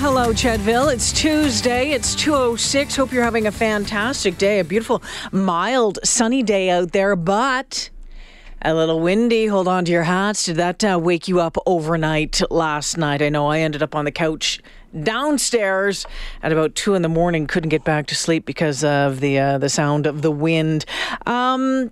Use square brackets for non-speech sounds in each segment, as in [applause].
Hello, Chedville. It's Tuesday. It's 2.06. Hope you're having a fantastic day. A beautiful, mild, sunny day out there, but a little windy. Hold on to your hats. Did that uh, wake you up overnight last night? I know I ended up on the couch downstairs at about two in the morning. Couldn't get back to sleep because of the uh, the sound of the wind. Um,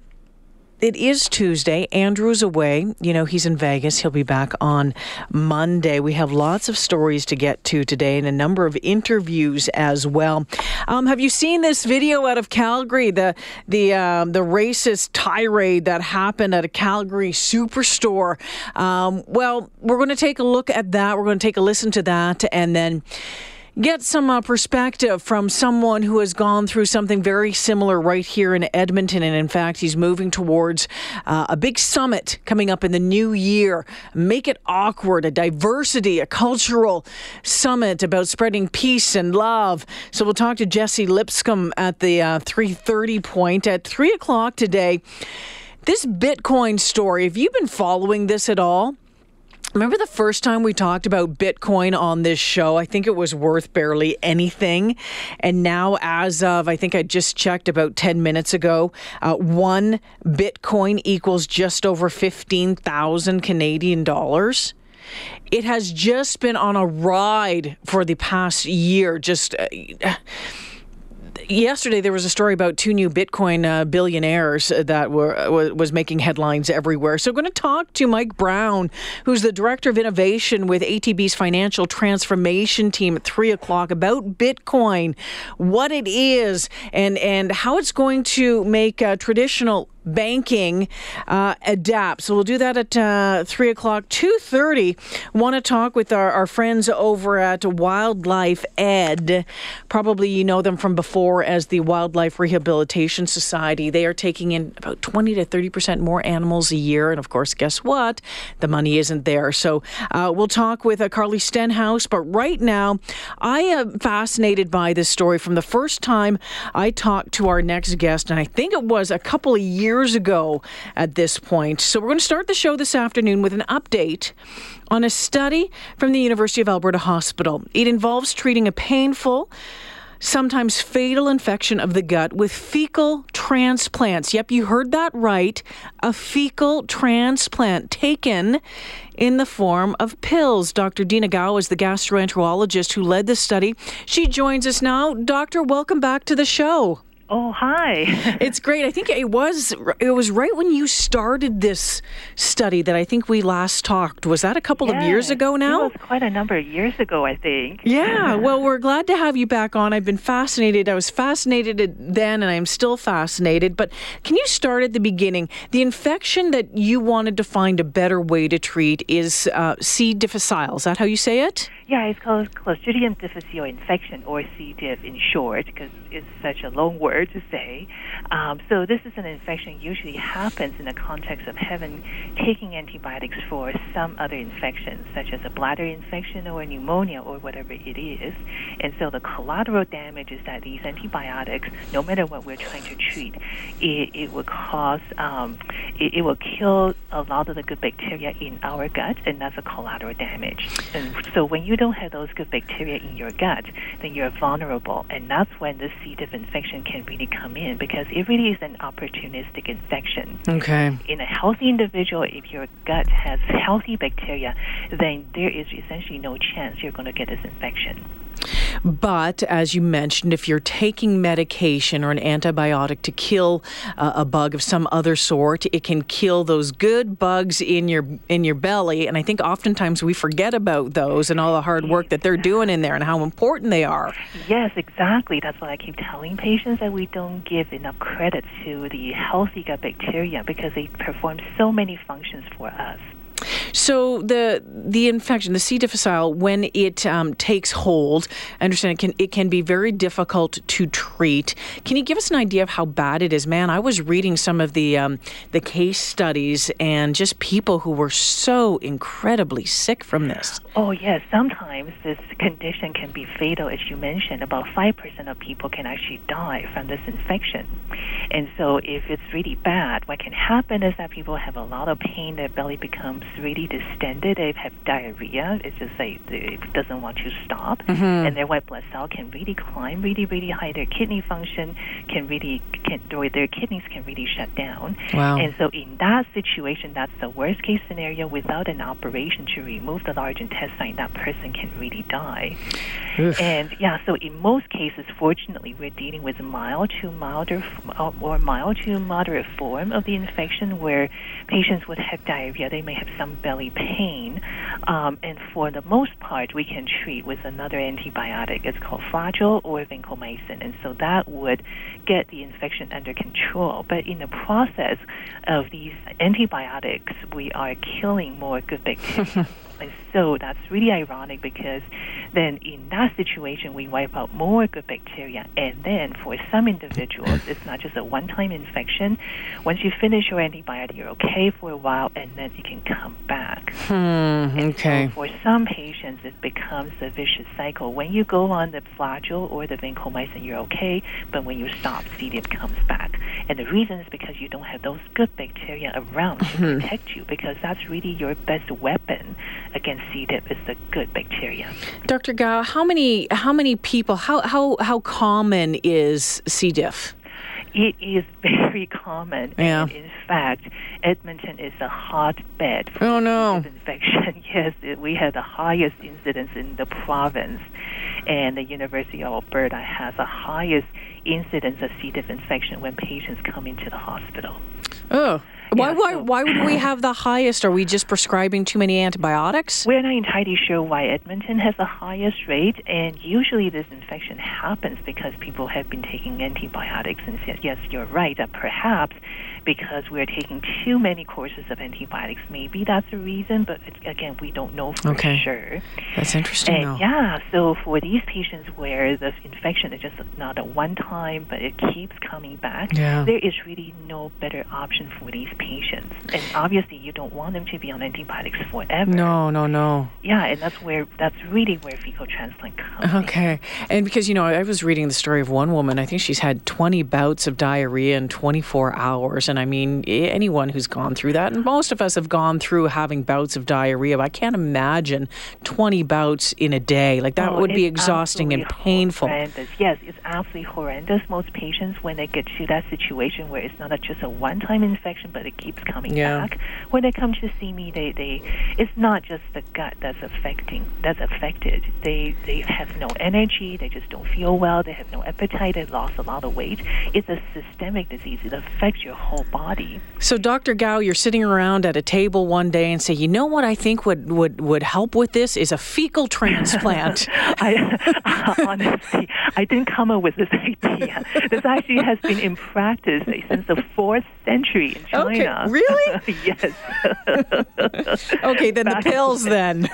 it is Tuesday. Andrew's away. You know, he's in Vegas. He'll be back on Monday. We have lots of stories to get to today and a number of interviews as well. Um, have you seen this video out of Calgary? The the um, the racist tirade that happened at a Calgary superstore. Um, well, we're going to take a look at that. We're going to take a listen to that, and then get some uh, perspective from someone who has gone through something very similar right here in Edmonton. And in fact, he's moving towards uh, a big summit coming up in the new year. Make it awkward, a diversity, a cultural summit about spreading peace and love. So we'll talk to Jesse Lipscombe at the uh, 3:30 point at three o'clock today. This Bitcoin story. Have you been following this at all? Remember the first time we talked about Bitcoin on this show? I think it was worth barely anything. And now, as of, I think I just checked about 10 minutes ago, uh, one Bitcoin equals just over 15,000 Canadian dollars. It has just been on a ride for the past year. Just. Uh, yesterday there was a story about two new Bitcoin uh, billionaires that were uh, was making headlines everywhere. So, I'm going to talk to Mike Brown, who's the director of innovation with ATB's financial transformation team at three o'clock about Bitcoin, what it is, and and how it's going to make uh, traditional banking uh, adapt. So we'll do that at uh, three o'clock. Two thirty. Want to talk with our, our friends over at Wildlife Ed. Probably you know them from before as the Wildlife Rehabilitation Society. They are taking in about twenty to thirty percent more animals a year, and of course, guess what? The money isn't there. So uh, we'll talk with uh, Carly Stenhouse. But right now, I am fascinated by this story from the first time I talked to our next guest, and I think it was a couple of years years ago at this point. So we're going to start the show this afternoon with an update on a study from the University of Alberta Hospital. It involves treating a painful, sometimes fatal infection of the gut with fecal transplants. Yep, you heard that right. A fecal transplant taken in the form of pills. Dr. Dina Kao is the gastroenterologist who led the study. She joins us now. Doctor, welcome back to the show. Oh, hi. [laughs] it's great. I think it was it was right when you started this study that I think we last talked. Was that a couple yes, of years ago now? It was quite a number of years ago, I think. Yeah. well, we're glad to have you back on. I've been fascinated. I was fascinated then and I'm still fascinated, but can you start at the beginning? The infection that you wanted to find a better way to treat is uh, C. difficile. Is that how you say it? Yeah, it's called Clostridium difficile infection, or C. diff in short, because it's such a long word to say. Um, so this is an infection usually happens in the context of having taking antibiotics for some other infection, such as a bladder infection or pneumonia or whatever it is. And so the collateral damage is that these antibiotics, no matter what we're trying to treat, it, it will cause, um, it, it will kill a lot of the good bacteria in our gut, and that's a collateral damage. And so when you don't have those good bacteria in your gut, then you're vulnerable, and that's when the C. diff infection can really come in because it really is an opportunistic infection. Okay. In a healthy individual, if your gut has healthy bacteria, then there is essentially no chance you're going to get this infection. But as you mentioned, if you're taking medication or an antibiotic to kill uh, a bug of some other sort, it can kill those good bugs in your in your belly. And I think oftentimes we forget about those and all the hard work that they're doing in there and how important they are. Yes, exactly. That's why I keep telling patients that we don't give enough credit to the healthy gut bacteria because they perform so many functions for us. So the the infection, the C. difficile, when it um, takes hold, I understand it can it can be very difficult to treat. Can you give us an idea of how bad it is? Man, I was reading some of the um, the case studies and just people who were so incredibly sick from this. Oh yes, sometimes this condition can be fatal, as you mentioned. About five percent of people can actually die from this infection. And so, if it's really bad, what can happen is that people have a lot of pain. Their belly becomes really distended. They have diarrhea. It's just like it doesn't want to stop, Mm-hmm. and their white blood cell can really climb really, really high. Their kidney function can really can or their kidneys can really shut down. Wow. And so, in that situation, that's the worst case scenario. Without an operation to remove the large intestine, that person can really die. Oof. And yeah, so in most cases, fortunately, we're dealing with mild to milder or mild to moderate form of the infection where patients would have diarrhea. They may have some belly pain. Um, and for the most part, we can treat with another antibiotic. It's called Flagyl or vancomycin. And so that would get the infection under control. But in the process of these antibiotics, we are killing more good bacteria. [laughs] And so that's really ironic because then in that situation, we wipe out more good bacteria. And then for some individuals, it's not just a one time infection. Once you finish your antibiotic, you're okay for a while, and then it can come back. Hmm, And okay. So for some patients, it becomes a vicious cycle. When you go on the Flagyl or the vancomycin, you're okay, but when you stop, C. diff comes back. And the reason is because you don't have those good bacteria around to protect you, because that's really your best weapon against C. diff is the good bacteria. Dr. Kao, how many how many people how how how common is C. diff? It is [laughs] very common. Yeah. And in fact, Edmonton is a hotbed for Oh, no. Infection. [laughs] Yes, we have the highest incidence in the province, and the University of Alberta has the highest incidence of C. diff infection when patients come into the hospital. Oh. Why, Yeah, why, so- why would we have the highest? Are we just prescribing too many antibiotics? We're not entirely sure why Edmonton has the highest rate, and usually this infection happens because people have been taking antibiotics. And yes, you're right that perhaps because we're taking too many courses of antibiotics, maybe that's the reason. But again, we don't know for Okay. sure. That's interesting, And yeah, so for these patients where the infection is just not a one time, but it keeps coming back, Yeah. there is really no better option for these patients. And obviously, you don't want them to be on antibiotics forever. No, no, no. Yeah, and that's where that's really where fecal transplant comes. in. Okay. And because, you know, I was reading the story of one woman, I think she's had 20 bouts of diarrhea in 24 hours. And I mean, anyone who's gone through that, and most of us have gone through having bouts of diarrhea, but I can't imagine 20 bouts in a day. Like, that Oh, would be exhausting and painful. Horrendous. Yes, it's absolutely horrendous. Most patients, when they get to that situation where it's not just a one-time infection, but it keeps coming Yeah. back, when they come to see me, they, they it's not just the gut that's affecting that's affected. They they have no energy. They just don't feel well. They have no appetite. They lost a lot of weight. It's a systemic disease. It affects your whole body. So, Dr. Kao, you're sitting around at a table one day and say, you know what I think would, would, would help with this is a fecal transplant. [laughs] I [laughs] honestly, I didn't come up with this idea. This actually has been in practice since the fourth century in Okay, China. really? [laughs] yes. okay, then the Back- pills then.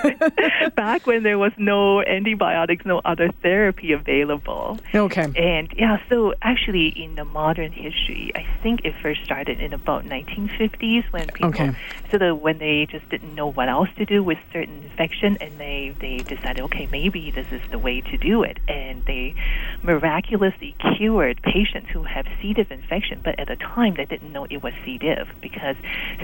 Back when there was no antibiotics, no other therapy available. okay. And yeah, so actually in the modern history, I think it first started in about 1950s when people Okay. sort of when they just didn't know what else to do with certain infection, and they they decided, okay, maybe this is the way to do it, and they miraculously cured patients who have C. diff infection, but at the time they didn't know it was C. diff because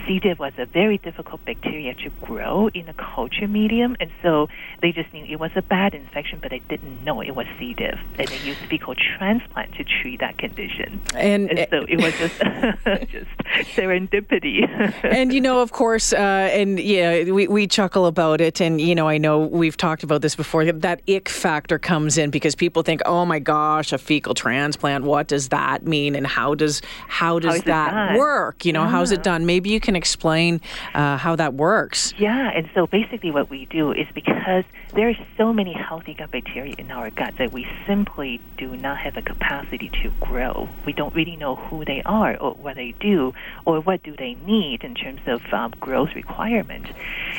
C. diff was a very difficult bacteria to grow in a culture medium, and so they just knew it was a bad infection, but they didn't know it was C. diff, and they used fecal transplant to treat that condition. And, And so it was just [laughs] just serendipity. [laughs] and you know, of course, uh, and yeah, we, we chuckle about it. And, you know, I know we've talked about this before. That ick factor comes in because people think, oh my gosh, a fecal transplant. What does that mean, and how does how does that work? You know, yeah. how's it done? Maybe you can explain uh, how that works. Yeah, and so basically, what we do is because there are so many healthy gut bacteria in our gut that we simply do not have the capacity to grow. We don't really know who they are or what they do or what do they need in terms of um, growth requirement,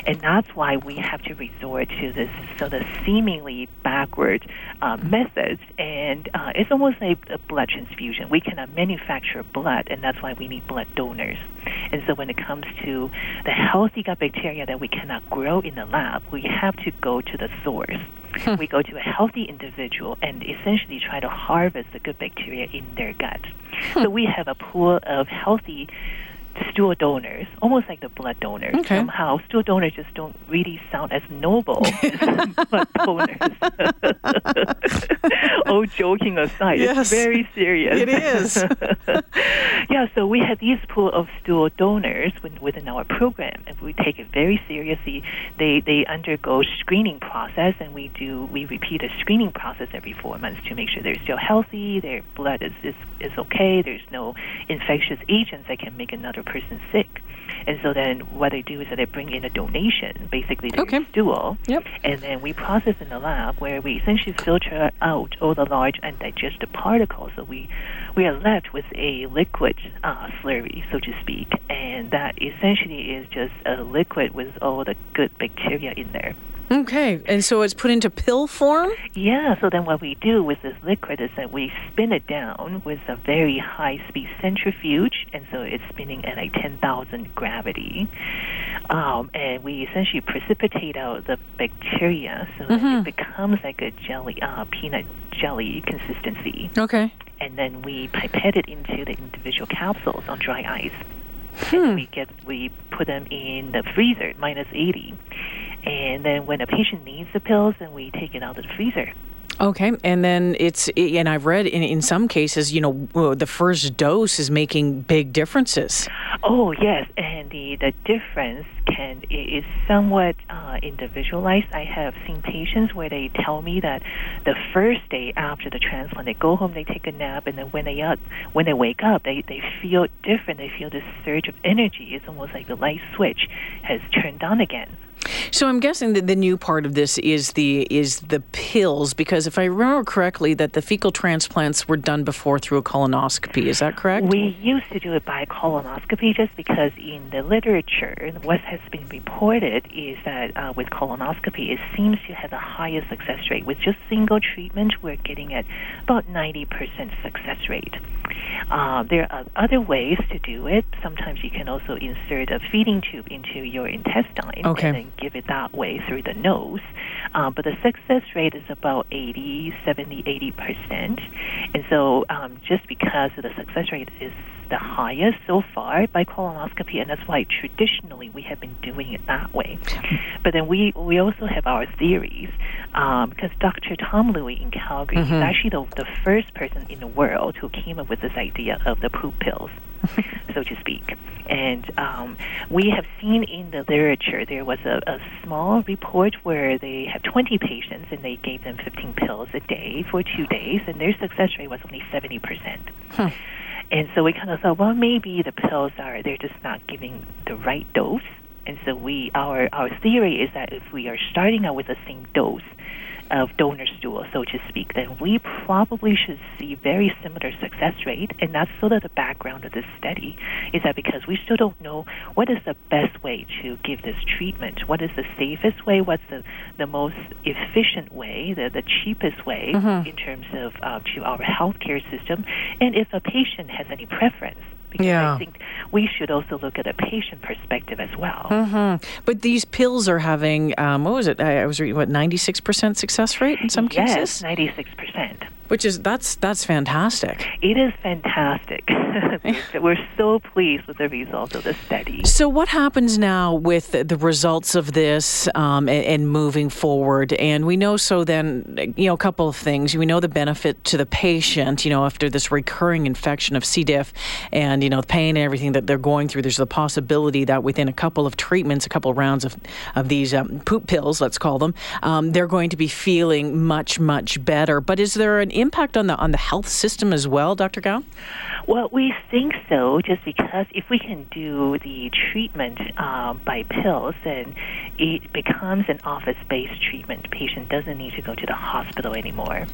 and that's why we have to resort to this sort of seemingly backward uh, methods, and uh, it's almost like a blood transfusion. We cannot manufacture blood, and that's why we need blood donors. And so, when it comes to the healthy gut bacteria that we cannot grow in the lab, we have to go to the source. Hmm. we go to a healthy individual and essentially try to harvest the good bacteria in their gut. Hmm. So we have a pool of healthy stool donors, almost like the blood donors. Okay. Somehow, stool donors just don't really sound as noble [laughs] as blood donors. [laughs] oh, joking aside, yes, it's very serious. It is. [laughs] yeah, so we have these pool of stool donors within our program, and we take it very seriously. They they undergo screening process, and we do we repeat a screening process every four months to make sure they're still healthy, their blood is is, is okay, there's no infectious agents that can make another person sick. And so then what they do is that they bring in a donation, basically their okay. stool, yep. and then we process in the lab where we essentially filter out all the large undigested particles. So we we are left with a liquid uh, slurry, so to speak, and that essentially is just a liquid with all the good bacteria in there. Okay, and so it's put into pill form? Yeah, so then what we do with this liquid is that we spin it down with a very high speed centrifuge, and so it's spinning at like 10,000 gravity. Um, and we essentially precipitate out the bacteria so mm-hmm. it becomes like a jelly, uh, peanut jelly consistency. Okay. And then we pipette it into the individual capsules on dry ice. Hmm. And we get we put them in the freezer minus 80 and then when a patient needs the pills, then we take it out of the freezer. Okay, and then it's and I've read in in some cases, you know, the first dose is making big differences. Oh yes, and the the difference can is somewhat uh, individualized. I have seen patients where they tell me that the first day after the transplant, they go home, they take a nap, and then when they up when they wake up, they they feel different. They feel this surge of energy. It's almost like the light switch has turned on again. So I'm guessing that the new part of this is the is the pills because if I remember correctly that the fecal transplants were done before through a colonoscopy. Is that correct? We used to do it by colonoscopy just because in the literature what has been reported is that uh, with colonoscopy it seems to have the highest success rate. With just single treatment we're getting at about 90% success rate. Uh, there are other ways to do it. Sometimes you can also insert a feeding tube into your intestine okay. and then give it that way through the nose. Uh, but the success rate is about 80, 70, 80 percent. And so um, just because the success rate is the highest so far by colonoscopy, and that's why traditionally we have been doing it that way. But then we we also have our theories um, because Dr. Tom Louie in Calgary mm-hmm. is actually the, the first person in the world who came up with this idea of the poop pills. [laughs] so to speak. And um, we have seen in the literature there was a, a small report where they had 20 patients and they gave them 15 pills a day for two days, and their success rate was only 70%. Huh. And so we kind of thought, well, maybe the pills are they're just not giving the right dose. And so we our our theory is that if we are starting out with the same dose, of donor stool, so to speak, then we probably should see very similar success rate. And that's sort of the background of this study, is that because we still don't know what is the best way to give this treatment, what is the safest way, what's the, the most efficient way, the, the cheapest way mm-hmm. in terms of uh, to our healthcare system, and if a patient has any preference because yeah. I think we should also look at a patient perspective as well. Mm-hmm. But these pills are having, um, what was it? I, I was reading, what, 96% success rate in some yes, cases? Yes, 96% which is that's that's fantastic. It is fantastic. [laughs] We're so pleased with the results of the study. So, what happens now with the results of this um, and, and, moving forward? And we know so then, you know, a couple of things. We know the benefit to the patient. You know, after this recurring infection of C. diff, and you know, the pain and everything that they're going through, there's the possibility that within a couple of treatments, a couple of rounds of of these um, poop pills, let's call them, um, they're going to be feeling much much better. But is there an impact on the on the health system as well, Dr. Kao? Well, we think so, just because if we can do the treatment um, by pills, then it becomes an office-based treatment. Patient doesn't need to go to the hospital anymore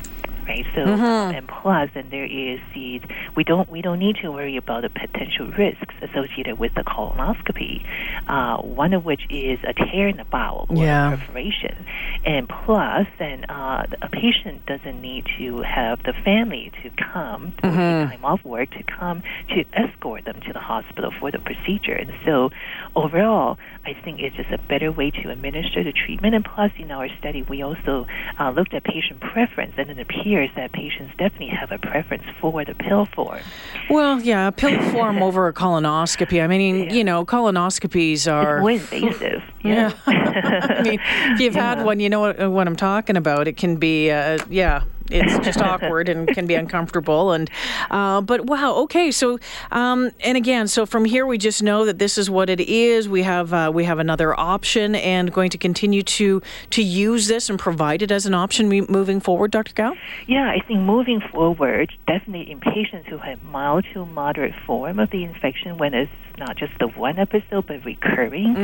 right? So Mm-hmm. and plus, and there is the we don't we don't need to worry about the potential risks associated with the colonoscopy. Uh, one of which is a tear in the bowel or Yeah. perforation, and plus, then uh, a patient doesn't need to have the family to come to Mm-hmm. time off work to come to escort them to the hospital for the procedure. And so, overall, I think it's just a better way to administer the treatment. And plus, in our study, we also uh, looked at patient preference, and it appears that patients definitely have a preference for the pill form. Well, yeah, pill form [laughs] over a colonoscopy. I mean, Yeah. you know, colonoscopies are. More [laughs] invasive. Yeah. [laughs] I mean, if you've had one, you know what, what I'm talking about. It can be, uh, yeah, it's [laughs] just awkward and can be uncomfortable. And uh, but wow, okay. So um, and again, so from here we just know that this is what it is. We have uh, we have another option and going to continue to to use this and provide it as an option moving forward, Dr. Kao. Yeah, I think moving forward, definitely in patients who have mild to moderate form of the infection, when it's not just the one episode but recurring,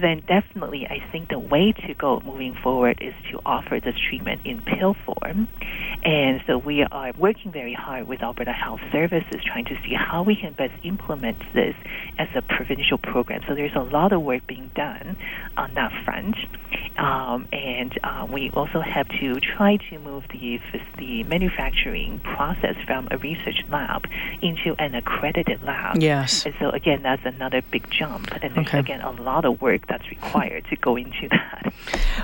then definitely I think the way to go moving forward is to offer this treatment in pill form. And so we are working very hard with Alberta Health Services trying to see how we can best implement this as a provincial program. So there's a lot of work being done on that front. Um, and uh, we also have to try to move the, the manufacturing process from a research lab into an accredited lab. Yes. And so again, that's another big jump. And there's Okay. again a lot of work that's required to go into [laughs] that.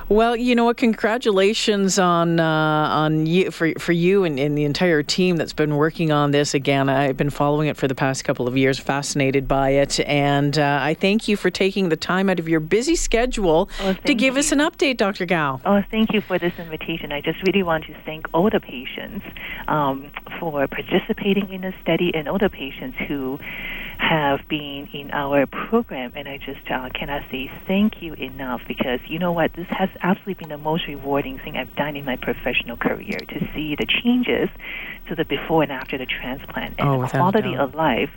Well, you know what? Congratulations on uh, on you for for you and, and the entire team that's been working on this. Again, I've been following it for the past couple of years, fascinated by it, and uh, I thank you for taking the time out of your busy schedule Oh, to give us an update, Dr. Kao. Oh, thank you for this invitation. I just really want to thank all the patients um, for participating in the study and all the patients who have been in our program. And I just uh, cannot say thank you enough because you know what? This has absolutely been the most rewarding thing I've done in my professional career to see the changes to the before and after the transplant and Oh, the quality of life.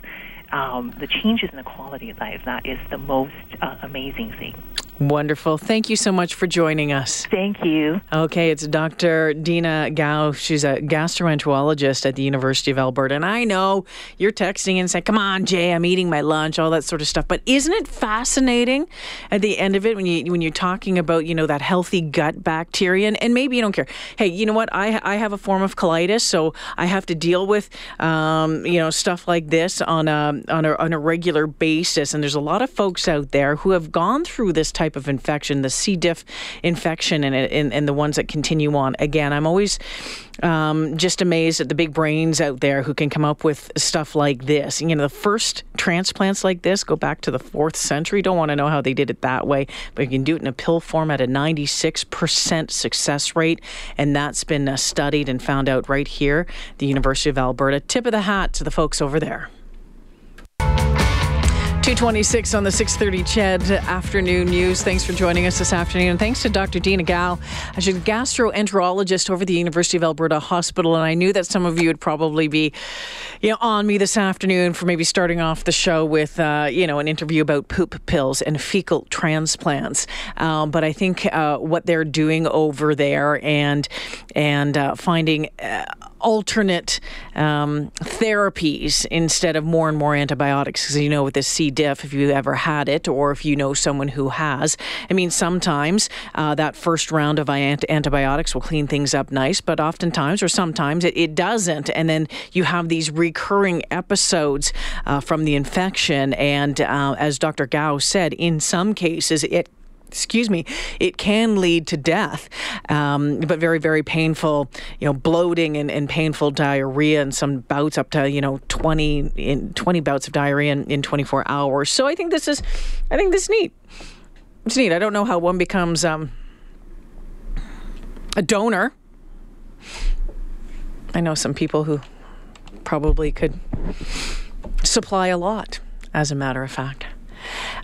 Um, the changes in the quality of life that is the most uh, amazing thing. Wonderful. Thank you so much for joining us. Thank you. Okay, it's Dr. Dina Kao. She's a gastroenterologist at the University of Alberta. And I know you're texting and saying, come on, Jay, I'm eating my lunch, all that sort of stuff. But isn't it fascinating at the end of it when, you, when you're talking about, you know, that healthy gut bacteria? And, and maybe you don't care. Hey, you know what? I, I have a form of colitis, so I have to deal with, um, you know, stuff like this on a, on, a, on a regular basis. And there's a lot of folks out there who have gone through this type of infection, the C. diff infection, and, and, and the ones that continue on. Again, I'm always um, just amazed at the big brains out there who can come up with stuff like this. You know, the first transplants like this go back to the fourth century. Don't want to know how they did it that way, but you can do it in a pill form at a 96% success rate. And that's been uh, studied and found out right here, the University of Alberta. Tip of the hat to the folks over there. 226 on the 630 Ched afternoon news. Thanks for joining us this afternoon. And thanks to Dr. Dina Kao. She's a gastroenterologist over the University of Alberta Hospital. And I knew that some of you would probably be you know, on me this afternoon for maybe starting off the show with, uh, you know, an interview about poop pills and fecal transplants. Um, but I think uh, what they're doing over there and, and uh, finding uh, alternate um, therapies instead of more and more antibiotics. Because you know, with this C. diff, if you ever had it or if you know someone who has, I mean, sometimes uh, that first round of antibiotics will clean things up nice, but oftentimes or sometimes it, it doesn't. And then you have these recurring episodes uh, from the infection. And uh, as Dr. Kao said, in some cases, it excuse me, it can lead to death, um, but very, very painful, you know, bloating and, and painful diarrhea and some bouts up to, you know, 20, in 20 bouts of diarrhea in, in 24 hours. So I think this is, I think this is neat. It's neat. I don't know how one becomes um, a donor. I know some people who probably could supply a lot, as a matter of fact.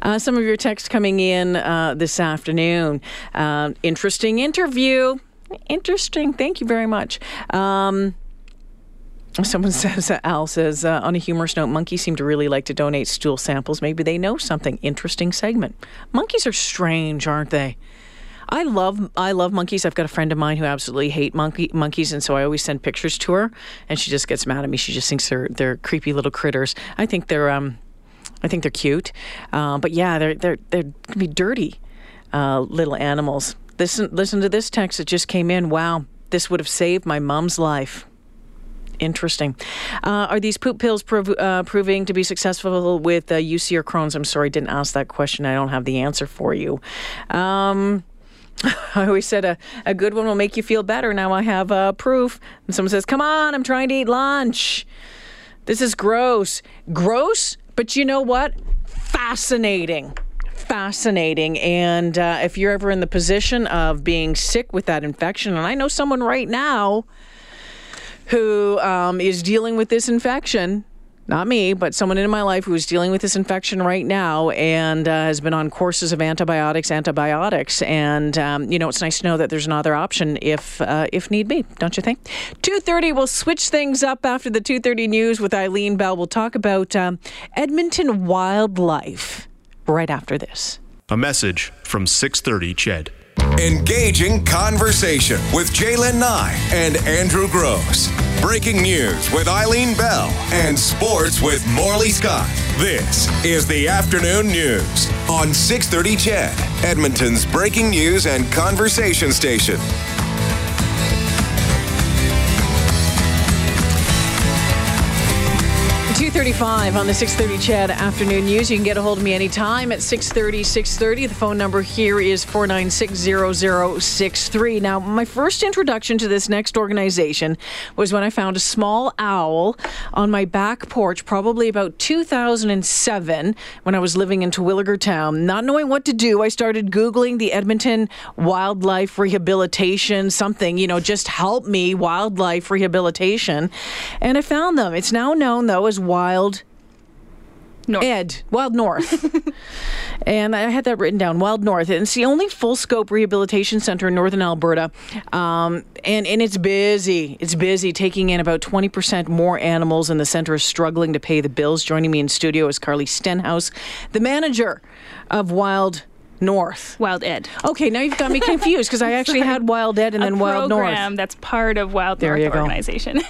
Uh, some of your texts coming in uh, this afternoon. Uh, interesting interview. Interesting. Thank you very much. Um, Someone [laughs] says, Al says, uh, on a humorous note, monkeys seem to really like to donate stool samples. Maybe they know something. Interesting segment. Monkeys are strange, aren't they? I love I love monkeys. I've got a friend of mine who absolutely hate monkey monkeys, and so I always send pictures to her, and she just gets mad at me. She just thinks they're they're creepy little critters. I think they're um, I think they're cute, uh, but yeah, they're they're they're can be dirty uh, little animals. Listen listen to this text that just came in. Wow, this would have saved my mom's life. Interesting. Uh, are these poop pills prov- uh, proving to be successful with uh, UC or Crohn's? I'm sorry, didn't ask that question. I don't have the answer for you. Um, [laughs] I always said a, a good one will make you feel better. Now I have uh, proof. And someone says, Come on, I'm trying to eat lunch. This is gross. Gross, but you know what? Fascinating. Fascinating. And uh, if you're ever in the position of being sick with that infection, and I know someone right now who um, is dealing with this infection, not me, but someone in my life who is dealing with this infection right now and uh, has been on courses of antibiotics, antibiotics, and um, you know it's nice to know that there's another option if uh, if need be, don't you think? Two thirty, we'll switch things up after the two thirty news with Eileen Bell. We'll talk about um, Edmonton wildlife right after this. A message from 630 Ched. Engaging conversation with J'lyn Nye and Andrew Gross. Breaking news with Eileen Bell and sports with Morley Scott. This is the afternoon news on 630 Ched, Edmonton's breaking news and conversation station. 235 on the 630 Ched afternoon news. You can get a hold of me anytime at 630 630. The phone number here is 496 Now, my first introduction to this next organization was when I found a small owl on my back porch, probably about 2007 when I was living in Terwillegar Town. Not knowing what to do, I started Googling the Edmonton Wildlife Rehabilitation, something, you know, just help me, wildlife rehabilitation. And I found them. It's now known, though, as Wild North. Ed, Wild North. [laughs] and I had that written down, Wild North. And it's the only full scope rehabilitation center in northern Alberta. Um, and, and it's busy. It's busy, taking in about 20% more animals, and the center is struggling to pay the bills. Joining me in studio is Carly Stenhouse, the manager of Wild North. Wild Ed. Okay, now you've got me confused because I [laughs] actually had Wild Ed and then Wild North. that's part of Wild There North organization.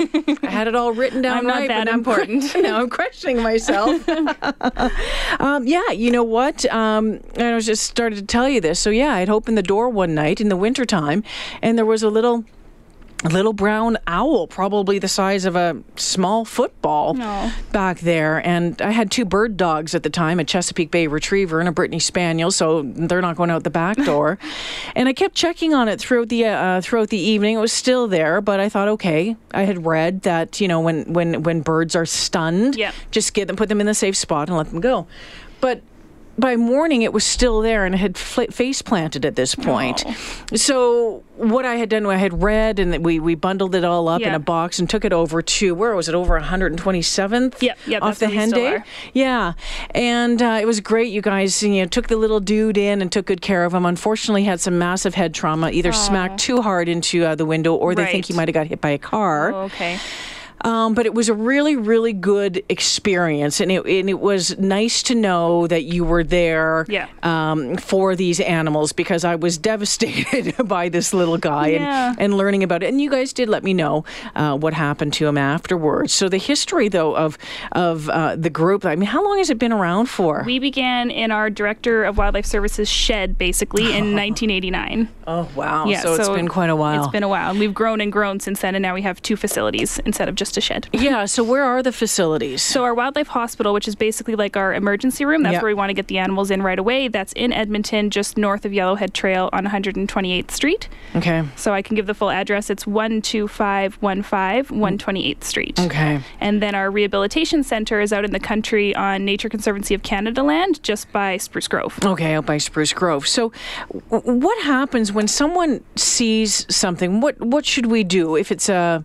I had it all written down [laughs] I'm not that now I'm important. [laughs] now I'm questioning myself. um, yeah, you know what? Um, I was just started to tell you this. So yeah, I'd opened the door one night in the wintertime, and there was a little. A little brown owl, probably the size of a small football, Aw. back there. And I had two bird dogs at the time a Chesapeake Bay Retriever and a Brittany Spaniel, so they're not going out the back [laughs] door. and I kept checking on it throughout the uh, throughout the evening. It was still there, but I thought, okay, I had read that you know when when when birds are stunned, Yeah. just get them, put them in the safe spot, and let them go. But by morning, it was still there and it had fl- face planted at this point. So what I had done, I had read, and we we bundled it all up in a box and took it over to where was it? Over 127th. Yep, yep, off the where we hen still Yeah, and uh, it was great. You guys, you know, took the little dude in and took good care of him. Unfortunately, had some massive head trauma. Either smacked too hard into uh, the window, or they think he might have got hit by a car. Oh, okay. Um, but it was a really, really good experience, and it and it was nice to know that you were there Yeah. um, for these animals because I was [laughs] devastated by this little guy Yeah. and, and learning about it. And you guys did let me know uh, what happened to him afterwards. So the history, though, of of uh, the group. I mean, how long has it been around for? We began in our Director of Wildlife Services shed basically in [laughs] 1989. oh wow! Yeah, so it's been quite a while. It's been a while. And we've grown and grown since then, and now we have two facilities instead of just a shed. [laughs] yeah. So where are the facilities? So our wildlife hospital, which is basically like our emergency room, that's Yep. where we want to get the animals in right away. That's in Edmonton, just north of Yellowhead Trail on 128th Street. okay. So I can give the full address. It's 12515 128th Street. Okay. And then our rehabilitation center is out in the country on Nature Conservancy of Canada land, just by Spruce Grove. Okay, out by Spruce Grove. So, w- what happens when someone sees something? What what should we do if it's a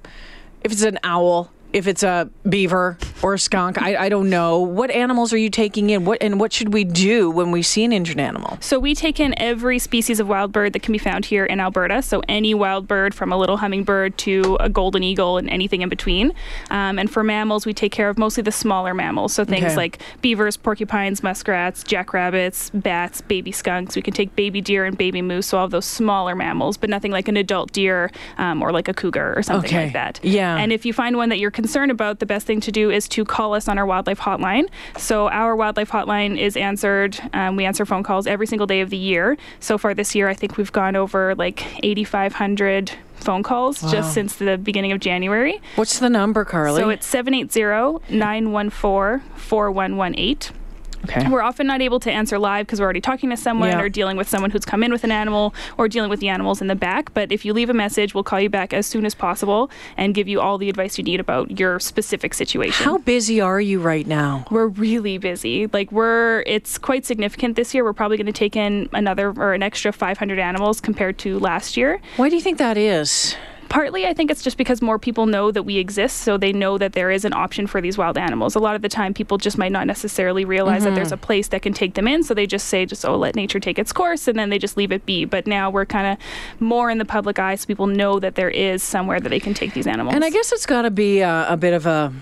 if it's an owl? If it's a beaver, or a skunk. I, I don't know. What animals are you taking in? What and what should we do when we see an injured animal? So we take in every species of wild bird that can be found here in Alberta. So any wild bird from a little hummingbird to a golden eagle and anything in between. Um, and for mammals, we take care of mostly the smaller mammals. So things Okay. like beavers, porcupines, muskrats, jackrabbits, bats, baby skunks. We can take baby deer and baby moose. So all of those smaller mammals, but nothing like an adult deer um, or like a cougar or something Okay. like that. Yeah. And if you find one that you're concerned about, the best thing to do is to call us on our wildlife hotline. So our wildlife hotline is answered. Um, we answer phone calls every single day of the year. So far this year, I think we've gone over like 8,500 phone calls Wow. just since the beginning of January. What's the number, Carly? So it's 780-914-4118. Okay. We're often not able to answer live because we're already talking to someone Yeah. or dealing with someone who's come in with an animal or dealing with the animals in the back. But if you leave a message, we'll call you back as soon as possible and give you all the advice you need about your specific situation. How busy are you right now? we're really busy. Like we're it's quite significant this year. We're probably going to take in another or an extra 500 animals compared to last year. Why do you think that is? Partly, I think it's just because more people know that we exist, so they know that there is an option for these wild animals. A lot of the time, people just might not necessarily realize that there's mm-hmm. a place that can take them in, so they just say, just oh, let nature take its course, and then they just leave it be. But now we're kind of more in the public eye, so people know that there is somewhere that they can take these animals. And I guess it's got to be a, a bit of a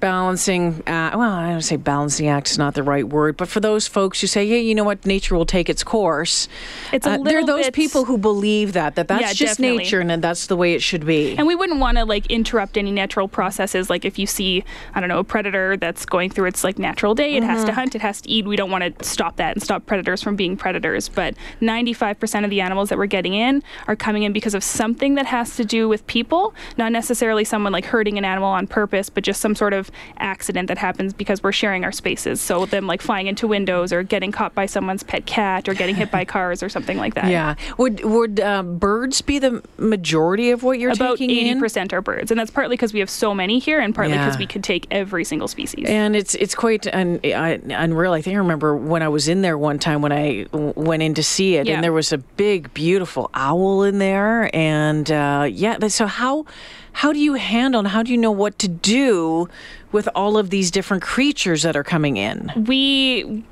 balancing uh, well i don't say balancing act is not the right word but for those folks who say hey you know what nature will take its course It's a uh, there are those bit- people who believe that that that's Yeah, just definitely. nature and that that's the way it should be And we wouldn't want to like interrupt any natural processes. Like if you see, I don't know, a predator that's going through its like natural day, it has to hunt, it has to eat. We don't want to stop that and stop predators from being predators. But 95% of the animals that we're getting in are coming in because of something that has to do with people, not necessarily someone like hurting an animal on purpose, but just some sort of accident that happens because we're sharing our spaces. So them like flying into windows or getting caught by someone's pet cat or getting hit by [laughs] cars or something like that. yeah would would uh, birds be the majority of what you're About taking eighty in percent are birds, and that's partly because we have so many here, and partly because Yeah. we could take every single species. And it's it's quite un, I, unreal. I think I remember when I was in there one time when I w- went in to see it, Yeah. and there was a big, beautiful owl in there. And uh, yeah, so how how do you handle and how do you know what to do with all of these different creatures that are coming in? we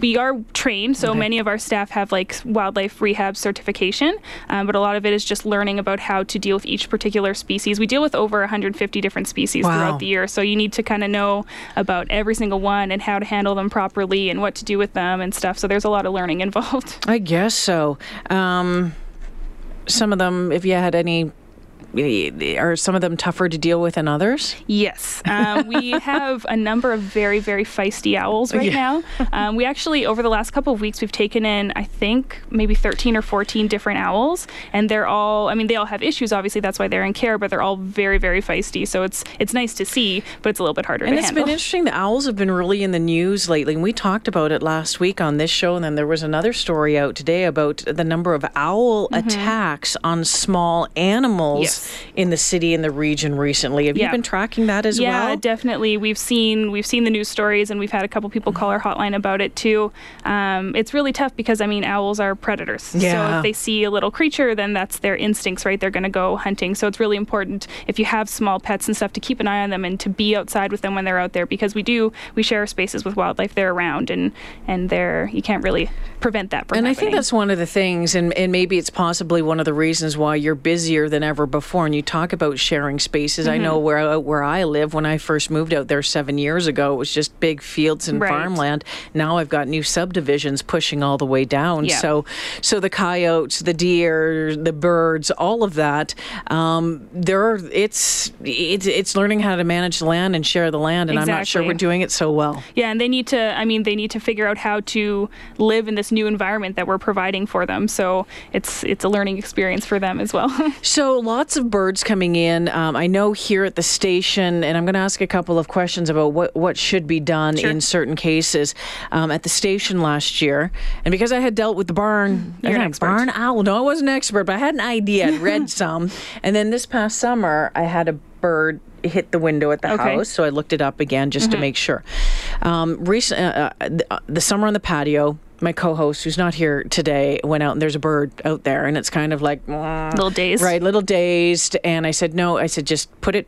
we are trained, so many of our staff have like wildlife rehab certification, um, but a lot of it is just learning about how to deal with each particular species. We deal with over 150 different species Wow. throughout the year, so you need to kind of know about every single one and how to handle them properly and what to do with them and stuff. So there's a lot of learning [laughs] involved. I guess so. Um, some of them, if you had any. Are some of them tougher to deal with than others? Yes, um, we [laughs] have a number of very, very feisty owls right Yeah. now. Um, we actually, over the last couple of weeks, we've taken in, I think, maybe 13 or 14 different owls, and they're all, I mean, they all have issues. Obviously, that's why they're in care, but they're all very, very feisty. So it's it's nice to see, but it's a little bit harder And it's handle. been interesting. The owls have been really in the news lately, and we talked about it last week on this show. And then there was another story out today about the number of owl attacks on small animals Mm-hmm. Yes. In the city and the region recently. Have you Yeah. been tracking that as yeah, well? Yeah, definitely. We've seen we've seen the news stories, and we've had a couple people call our hotline about it too. Um, it's really tough because I mean, owls are predators. Yeah. So if they see a little creature, then that's their instincts, right? They're going to go hunting. So it's really important if you have small pets and stuff to keep an eye on them and to be outside with them when they're out there because we do we share spaces with wildlife. They're around, and and they're you can't really prevent that from and I think that's one of the things, and, and maybe it's possibly one of the reasons why you're busier than ever before. And you talk about sharing spaces. I Mm-hmm. know where where I live. When I first moved out there seven years ago, it was just big fields and Right. farmland. Now I've got new subdivisions pushing all the way down. Yeah. So so the coyotes, the deer, the birds, all of that. Um, there, are, it's it's it's learning how to manage the land and share the land. And I'm not sure we're doing it so well. Yeah, and they need to, I mean, they need to figure out how to live in this new environment that we're providing for them. So it's it's a learning experience for them as well. [laughs] So lots of birds coming in. Um, I know here at the station, and I'm going to ask a couple of questions about what, what should be done Sure. in certain cases. Um, at the station last year, and because I had dealt with the barn, You're an I had a expert. barn owl. No, I wasn't an expert, but I had an idea. I'd read [laughs] some, and then this past summer, I had a bird hit the window at the Okay. Mm-hmm. house, so I looked it up again just to make sure. Um, recent, uh, uh, the, uh, the summer on the patio. My co-host, who's not here today, went out and there's a bird out there, and it's kind of like Little days. Right, little dazed. And I said, no, I said, just put it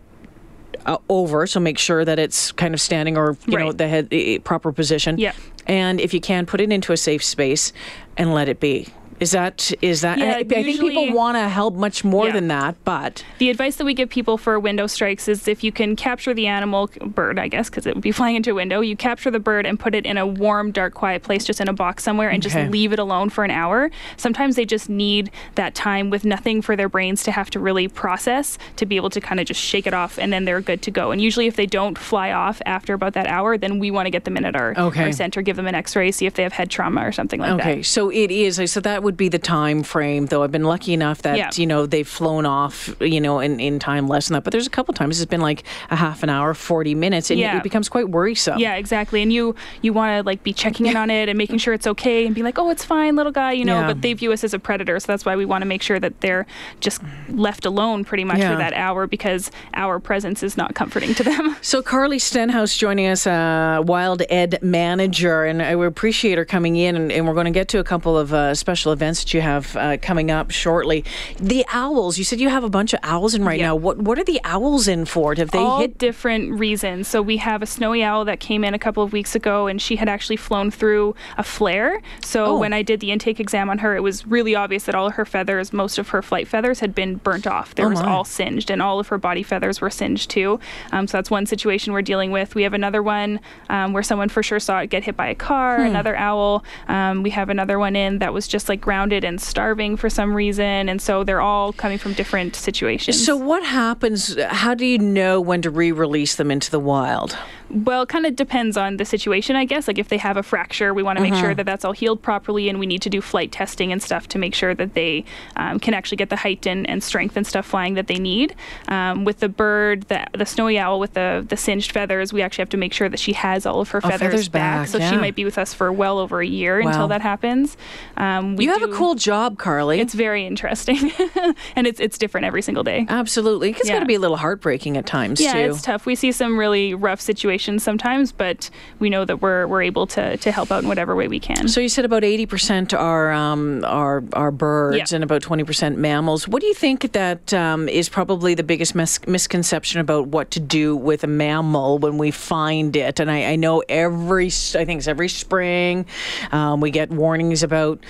uh, over, so make sure that it's kind of standing or you know the head eh, proper position. Yeah. And if you can, put it into a safe space and let it be. Is that is that? Yeah, I, I think people want to help much more Yeah. than that, but The advice that we give people for window strikes is if you can capture the animal, bird, I guess, because it would be [laughs] flying into a window, you capture the bird and put it in a warm, dark, quiet place, just in a box somewhere, and Okay. just leave it alone for an hour. Sometimes they just need that time with nothing for their brains to have to really process to be able to kind of just shake it off, and then they're good to go. And usually, if they don't fly off after about that hour, then we want to get them in at our, Okay. our center, give them an x ray, see if they have head trauma or something like Okay, that. so it is. So that would be the time frame, though. I've been lucky enough that Yeah. you know they've flown off, you know, in, in time less than that. But there's a couple times it's been like a half an hour, forty minutes, and Yeah. it becomes quite worrisome. Yeah, exactly. And you you want to like be checking in on it and making sure it's okay and be like, "Oh, it's fine, little guy," you know, Yeah. but they view us as a predator, so that's why we want to make sure that they're just left alone pretty much for that hour because our presence is not comforting to them. [laughs] So Carly Stenhouse joining us, uh, Wild Ed manager, and I would appreciate her coming in, and, and we're going to get to a couple of uh, special events that you have uh, coming up shortly. The owls, you said you have a bunch of owls in right Yeah. now. What what are the owls in for? Have they All hit? different reasons. So we have a snowy owl that came in a couple of weeks ago, and she had actually flown through a flare. So Oh. when I did the intake exam on her, it was really obvious that all of her feathers, most of her flight feathers, had been burnt off. They Oh was all singed, and all of her body feathers were singed too. Um, so that's one situation we're dealing with. We have another one um, where someone for sure saw it get hit by a car. Hmm. Another owl. Um, we have another one in that was just like grounded and starving for some reason, and so they're all coming from different situations. So what happens? How do you know when to re-release them into the wild? Well, it kind of depends on the situation, I guess. Like if they have a fracture, we want to make sure that that's all healed properly, and we need to do flight testing and stuff to make sure that they um, can actually get the height and, and strength and stuff flying that they need. Um, with the bird, the, the snowy owl with the, the singed feathers, we actually have to make sure that she has all of her Oh, feathers, feathers back, So yeah. she might be with us for well over a year Wow. until that happens. Um, we You have a cool job, Carly. It's very interesting, [laughs] and it's it's different every single day. Absolutely. It's got to be a little heartbreaking at times Yeah, too. it's tough. We see some really rough situations sometimes, but we know that we're we're able to to help out in whatever way we can. So you said about eighty percent are um, are are birds Yeah. and about twenty percent mammals. What do you think that um, is probably the biggest mis- misconception about what to do with a mammal when we find it? And I, I know every I think it's every spring um, we get warnings about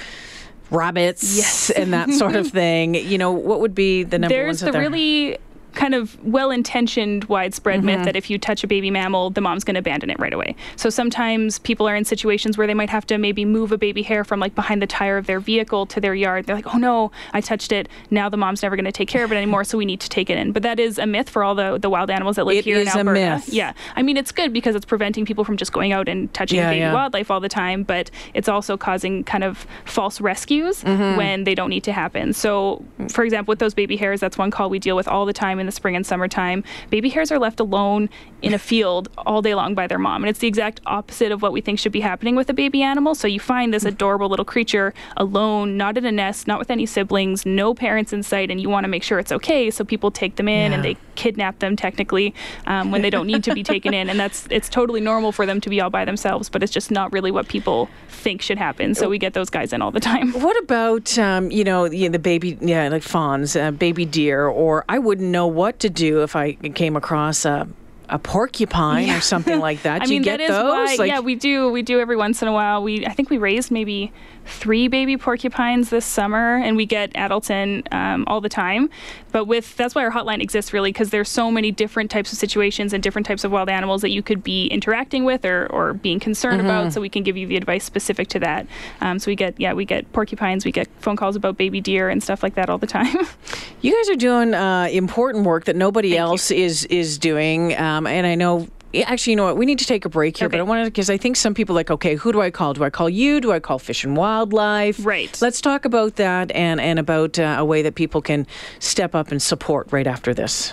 rabbits Yes. and that sort of [laughs] thing. You know, what would be the number There's ones the out really kind of well-intentioned widespread Mm-hmm. myth that if you touch a baby mammal the mom's going to abandon it right away so sometimes people are in situations where they might have to maybe move a baby hare from like behind the tire of their vehicle to their yard they're like oh no i touched it now the mom's never going to take care of it anymore so we need to take it in but that is a myth for all the, the wild animals that live It here is a in alberta myth. yeah i mean it's good because it's preventing people from just going out and touching Yeah, baby yeah. wildlife all the time but it's also causing kind of false rescues Mm-hmm. when they don't need to happen so for example with those baby hares that's one call we deal with all the time in the spring and summertime. Baby hares are left alone in a field all day long by their mom and it's the exact opposite of what we think should be happening with a baby animal. So you find this adorable little creature alone not in a nest not with any siblings no parents in sight and you want to make sure it's okay so people take them in and they kidnap them technically um, when they don't need to be taken in and that's it's totally normal for them to be all by themselves but it's just not really what people think should happen. So we get those guys in all the time. What about um, you know the, the baby yeah like fawns, uh, baby deer, or I wouldn't know what to do if I came across a a porcupine or something like [laughs] that. I Do mean, you get that is those? why. Like- yeah, we do. We do every once in a while. We I think we raised maybe three baby porcupines this summer, and we get adults in um, all the time. But with that's why our hotline exists really because there's so many different types of situations and different types of wild animals that you could be interacting with or, or being concerned Mm-hmm. about. So we can give you the advice specific to that. Um, so we get yeah we get porcupines, we get phone calls about baby deer and stuff like that all the time. [laughs] You guys are doing uh, important work that nobody Thank you. else is is doing, um, and I know. Actually, you know what? We need to take a break here, but Okay. I wanted because I think some people are like, okay, who do I call? Do I call you? Do I call Fish and Wildlife? Right. Let's talk about that and and about uh, a way that people can step up and support right after this.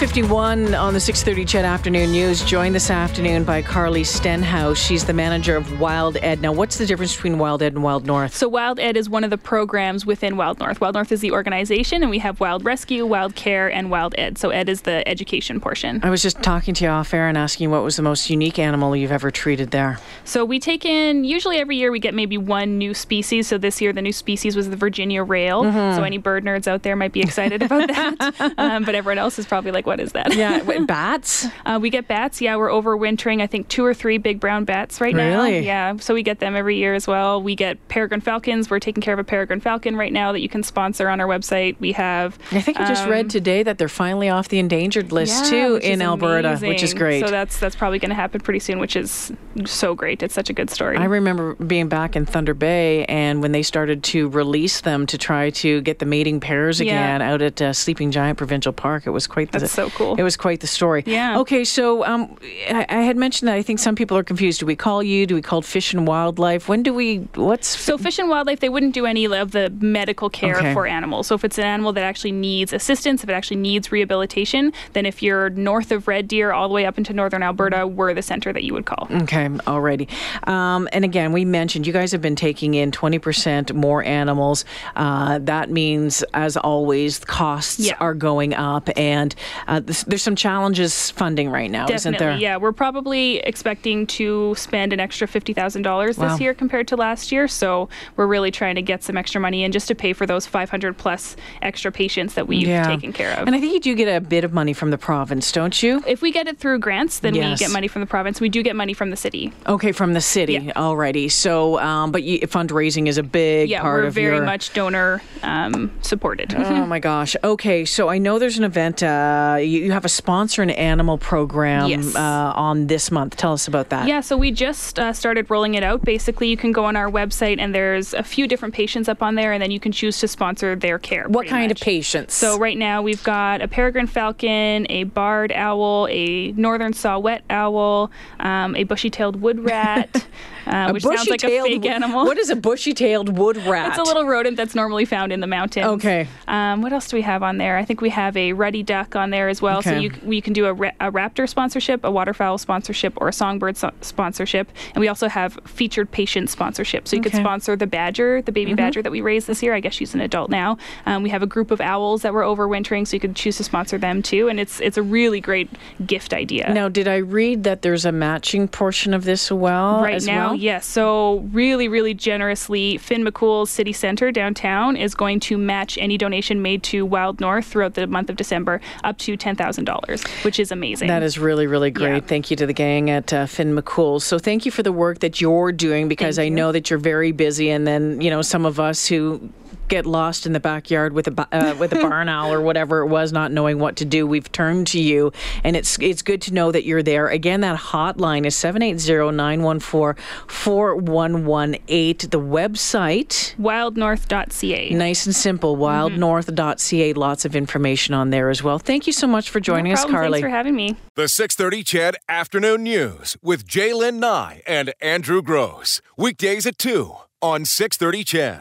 Two 251 on the 630 Ched Afternoon News, joined this afternoon by Carly Stenhouse. She's the manager of Wild Ed. Now, what's the difference between Wild Ed and Wild North? So Wild Ed is one of the programs within Wild North. Wild North is the organization, and we have Wild Rescue, Wild Care, and Wild Ed. So Ed is the education portion. I was just talking to you off air and asking what was the most unique animal you've ever treated there. So we take in, usually every year we get maybe one new species. So this year the new species was the Virginia rail. Mm-hmm. So any bird nerds out there might be excited about that. [laughs] um, but everyone else is probably like, what is that? Yeah, [laughs] wait, bats? Uh, we get bats. Yeah, we're overwintering. I think two or three big brown bats right now. Really? Yeah, so we get them every year as well. We get peregrine falcons. We're taking care of a peregrine falcon right now that you can sponsor on our website. We have. I think I just read um, today that they're finally off the endangered list yeah, too in Alberta, which is great. So that's that's probably going to happen pretty soon, which is so great. It's such a good story. I remember being back in Thunder Bay, and when they started to release them to try to get the mating pairs Yeah. again out at uh, Sleeping Giant Provincial Park, it was quite the so cool. It was quite the story. Yeah. Okay, so um, I, I had mentioned that I think some people are confused. Do we call you? Do we call Fish and Wildlife? When do we? What's So fish and wildlife, they wouldn't do any of the medical care Okay. for animals. So if it's an animal that actually needs assistance, if it actually needs rehabilitation, then if you're north of Red Deer all the way up into northern Alberta, we're the center that you would call. Okay, alrighty. Um, and again, we mentioned you guys have been taking in 20% more animals. Uh, that means, as always, costs Yeah. are going up, and uh, this, there's some challenges funding right now, isn't Definitely, there? yeah. We're probably expecting to spend an extra fifty thousand dollars Wow. this year compared to last year. So we're really trying to get some extra money in just to pay for those five hundred plus extra patients that we've Yeah. taken care of. And I think you do get a bit of money from the province, don't you? if we get it through grants, then we get money from the province. We do get money from the city. Okay, from the city Yeah. already. So, um, but you, fundraising is a big Yeah, part we're very much donor um, supported. Oh my gosh. Okay, so I know there's an event. Uh, you, you have a sponsor an animal program Yes. uh, on this month. Tell us about that. Yeah, so we just uh, started rolling it out. Basically, you can go on our website and there's a few different patients up on there, and then you can choose to sponsor their care. What kind much. of patients? So right now we've got a peregrine falcon, a barred owl, a northern saw-whet owl, um, a bushy-tailed wood rat, [laughs] uh, A which sounds like a fake animal. What is a bushy-tailed wood rat? [laughs] It's a little rodent that's normally found in the mountains. Okay. Um, what else do we have on there? I think we have a ruddy duck on there as well. So Okay. you, we can do a, ra- a raptor sponsorship, a waterfowl sponsorship, or a songbird so- sponsorship. And we also have featured patient sponsorship. So you Okay. Mm-hmm. could sponsor the badger, the baby badger that we raised this year. I guess she's an adult now. Um, we have a group of owls that were overwintering, so you could choose to sponsor them too. And it's it's a really great gift idea. Now, did I read that there's a matching portion of this as well? Right as now, well? Yes. So, really, really generously, Finn McCool's City Center downtown is going to match any donation made to Wild North throughout the month of December up to $10,000, which is amazing. That is really, really great. Yeah. Thank you to the gang at uh, Finn McCool. So, thank you for the work that you're doing because I you. know that you're very busy. And then, you know, some of us who get lost in the backyard with a uh, with a [laughs] barn owl or whatever it was, not knowing what to do, we've turned to you, and it's it's good to know that you're there. Again, that hotline is 780-914-4118. The website. wildnorth.ca. Nice and simple, wildnorth.ca. Lots of information on there as well. Thank you so much for joining no us, problem. Carly. Thanks for having me. The 630 Ched Afternoon News with J'lyn Nye and Andrew Gross. Weekdays at 2 on 630 Ched.